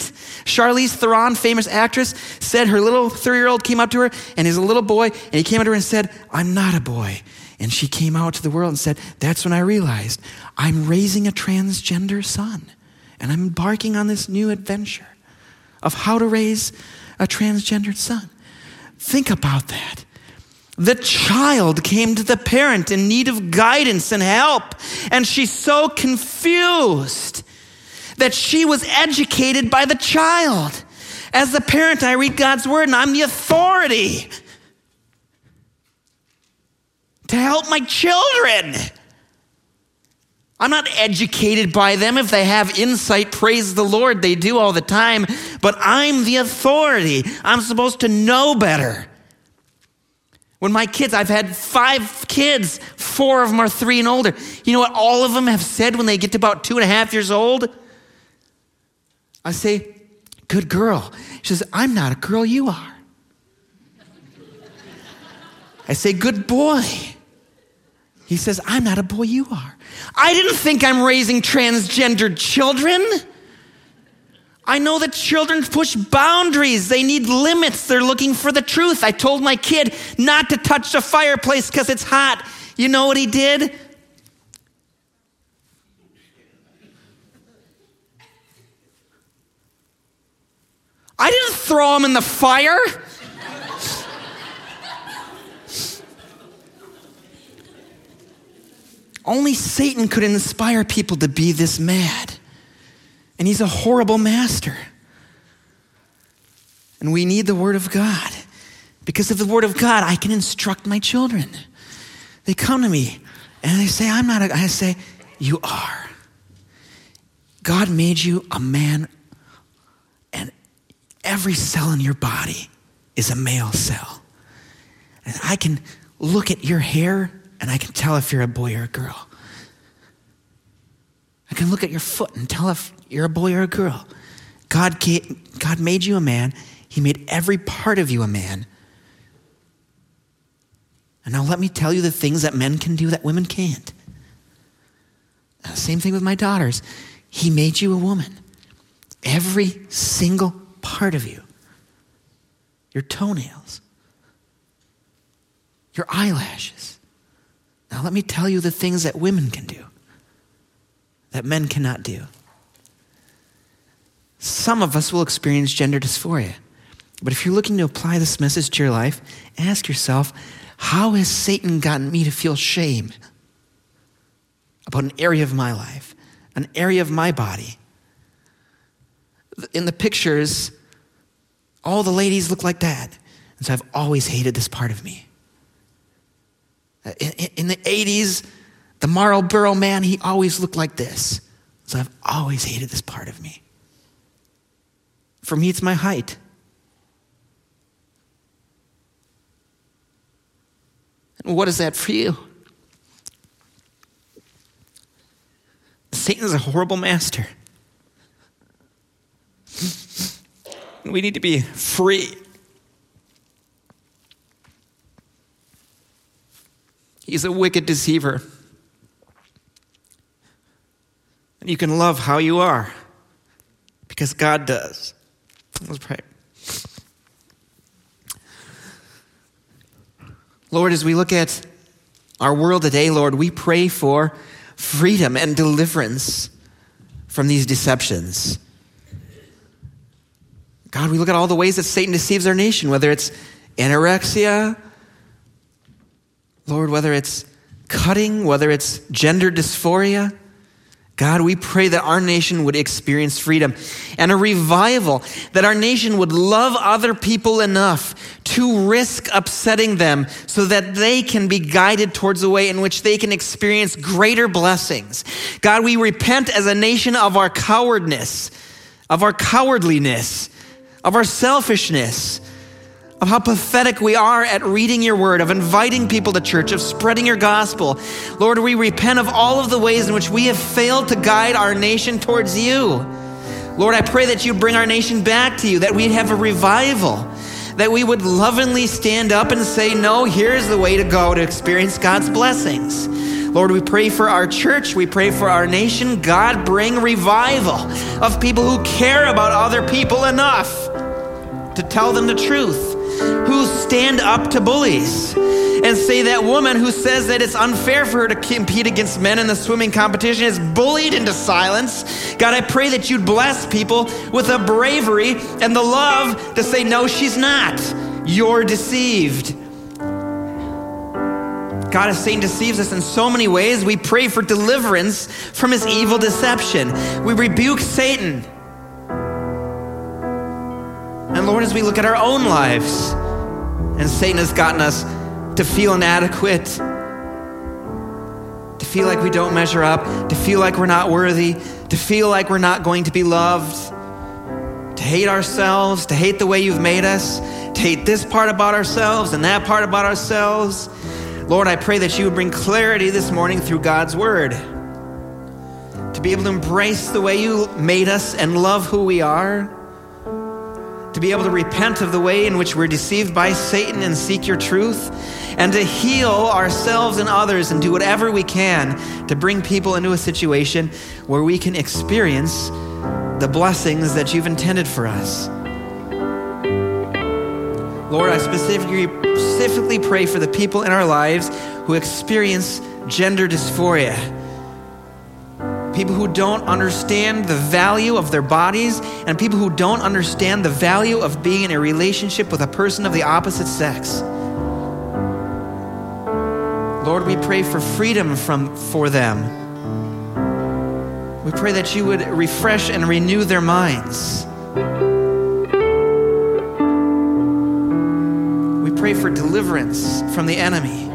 Charlize Theron, famous actress, said her little three year old came up to her and he's a little boy, and he came up to her and said, I'm not a boy. And she came out to the world and said, That's when I realized I'm raising a transgender son. And I'm embarking on this new adventure of how to raise a transgendered son. Think about that. The child came to the parent in need of guidance and help, and she's so confused that she was educated by the child. As the parent, I read God's word, and I'm the authority to help my children. I'm not educated by them. If they have insight, praise the Lord, they do all the time. But I'm the authority. I'm supposed to know better. When my kids, I've had five kids, four of them are three and older. You know what all of them have said when they get to about two and a half years old? I say, Good girl. She says, I'm not a girl, you are. I say, Good boy. He says, I'm not a boy, you are. I didn't think I'm raising transgendered children. I know that children push boundaries. They need limits. They're looking for the truth. I told my kid not to touch the fireplace because it's hot. You know what he did? I didn't throw him in the fire. Only Satan could inspire people to be this mad. And he's a horrible master. And we need the Word of God. Because of the Word of God, I can instruct my children. They come to me and they say, I'm not a, I say, You are. God made you a man, every cell in your body is a male cell. And I can look at your hair and I can tell if you're a boy or a girl. I can look at your foot and tell if you're a boy or a girl. God, God made you a man. He made every part of you a man. And now let me tell you the things that men can do that women can't. Uh, same thing with my daughters. He made you a woman. Every single part of you your toenails, your eyelashes. Now, let me tell you the things that women can do that men cannot do. Some of us will experience gender dysphoria. But if you're looking to apply this message to your life, ask yourself how has Satan gotten me to feel shame about an area of my life, an area of my body? In the pictures, all the ladies look like that. And so I've always hated this part of me. In, the 80s, the Marlboro man, he always looked like this. So I've always hated this part of me. For me, it's my height. And what is that for you? Satan is a horrible master. We need to be free. He's a wicked deceiver. And you can love how you are because God does. Let's pray. Lord, as we look at our world today, Lord, we pray for freedom and deliverance from these deceptions. God, we look at all the ways that Satan deceives our nation, whether it's anorexia, Lord, whether it's cutting, whether it's gender dysphoria. God, we pray that our nation would experience freedom and a revival, that our nation would love other people enough to risk upsetting them so that they can be guided towards a way in which they can experience greater blessings. God, we repent as a nation of our cowardness, of our cowardliness, of our selfishness of how pathetic we are at reading your word, of inviting people to church, of spreading your gospel. Lord, we repent of all of the ways in which we have failed to guide our nation towards you. Lord, I pray that you bring our nation back to you, that we'd have a revival, that we would lovingly stand up and say, No, here's the way to go to experience God's blessings. Lord, we pray for our church. We pray for our nation. God, bring revival of people who care about other people enough to tell them the truth who stand up to bullies and say that woman who says that it's unfair for her to compete against men in the swimming competition is bullied into silence. God, I pray that you'd bless people with the bravery and the love to say, no, she's not. You're deceived. God, as Satan deceives us in so many ways, we pray for deliverance from his evil deception. We rebuke Satan. And Lord, as we look at our own lives, and Satan has gotten us to feel inadequate, to feel like we don't measure up, to feel like we're not worthy, to feel like we're not going to be loved, to hate ourselves, to hate the way you've made us, to hate this part about ourselves and that part about ourselves. Lord, I pray that you would bring clarity this morning through God's word. To be able to embrace the way you made us and love who we are to be able to repent of the way in which we're deceived by Satan and seek your truth, and to heal ourselves and others and do whatever we can to bring people into a situation where we can experience the blessings that you've intended for us. Lord, I specifically, specifically pray for the people in our lives who experience gender dysphoria people who don't understand the value of their bodies, and people who don't understand the value of being in a relationship with a person of the opposite sex. Lord, we pray for freedom from, for them. We pray that you would refresh and renew their minds. We pray for deliverance from the enemy.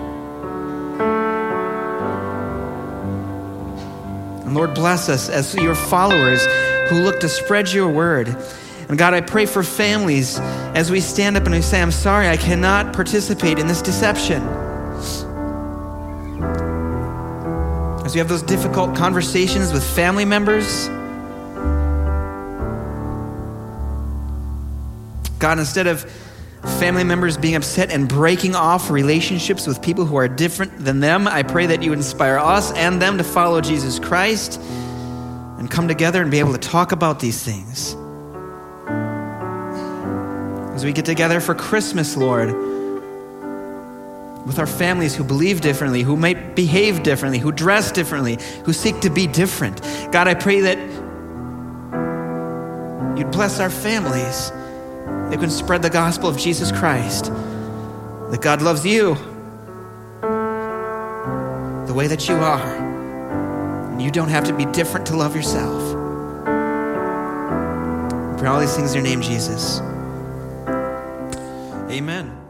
Lord, bless us as your followers who look to spread your word. And God, I pray for families as we stand up and we say, I'm sorry, I cannot participate in this deception. As we have those difficult conversations with family members, God, instead of family members being upset and breaking off relationships with people who are different than them. I pray that you inspire us and them to follow Jesus Christ and come together and be able to talk about these things. As we get together for Christmas, Lord, with our families who believe differently, who might behave differently, who dress differently, who seek to be different. God, I pray that you'd bless our families. They can spread the gospel of Jesus Christ. That God loves you the way that you are. And you don't have to be different to love yourself. We pray all these things in your name, Jesus. Amen.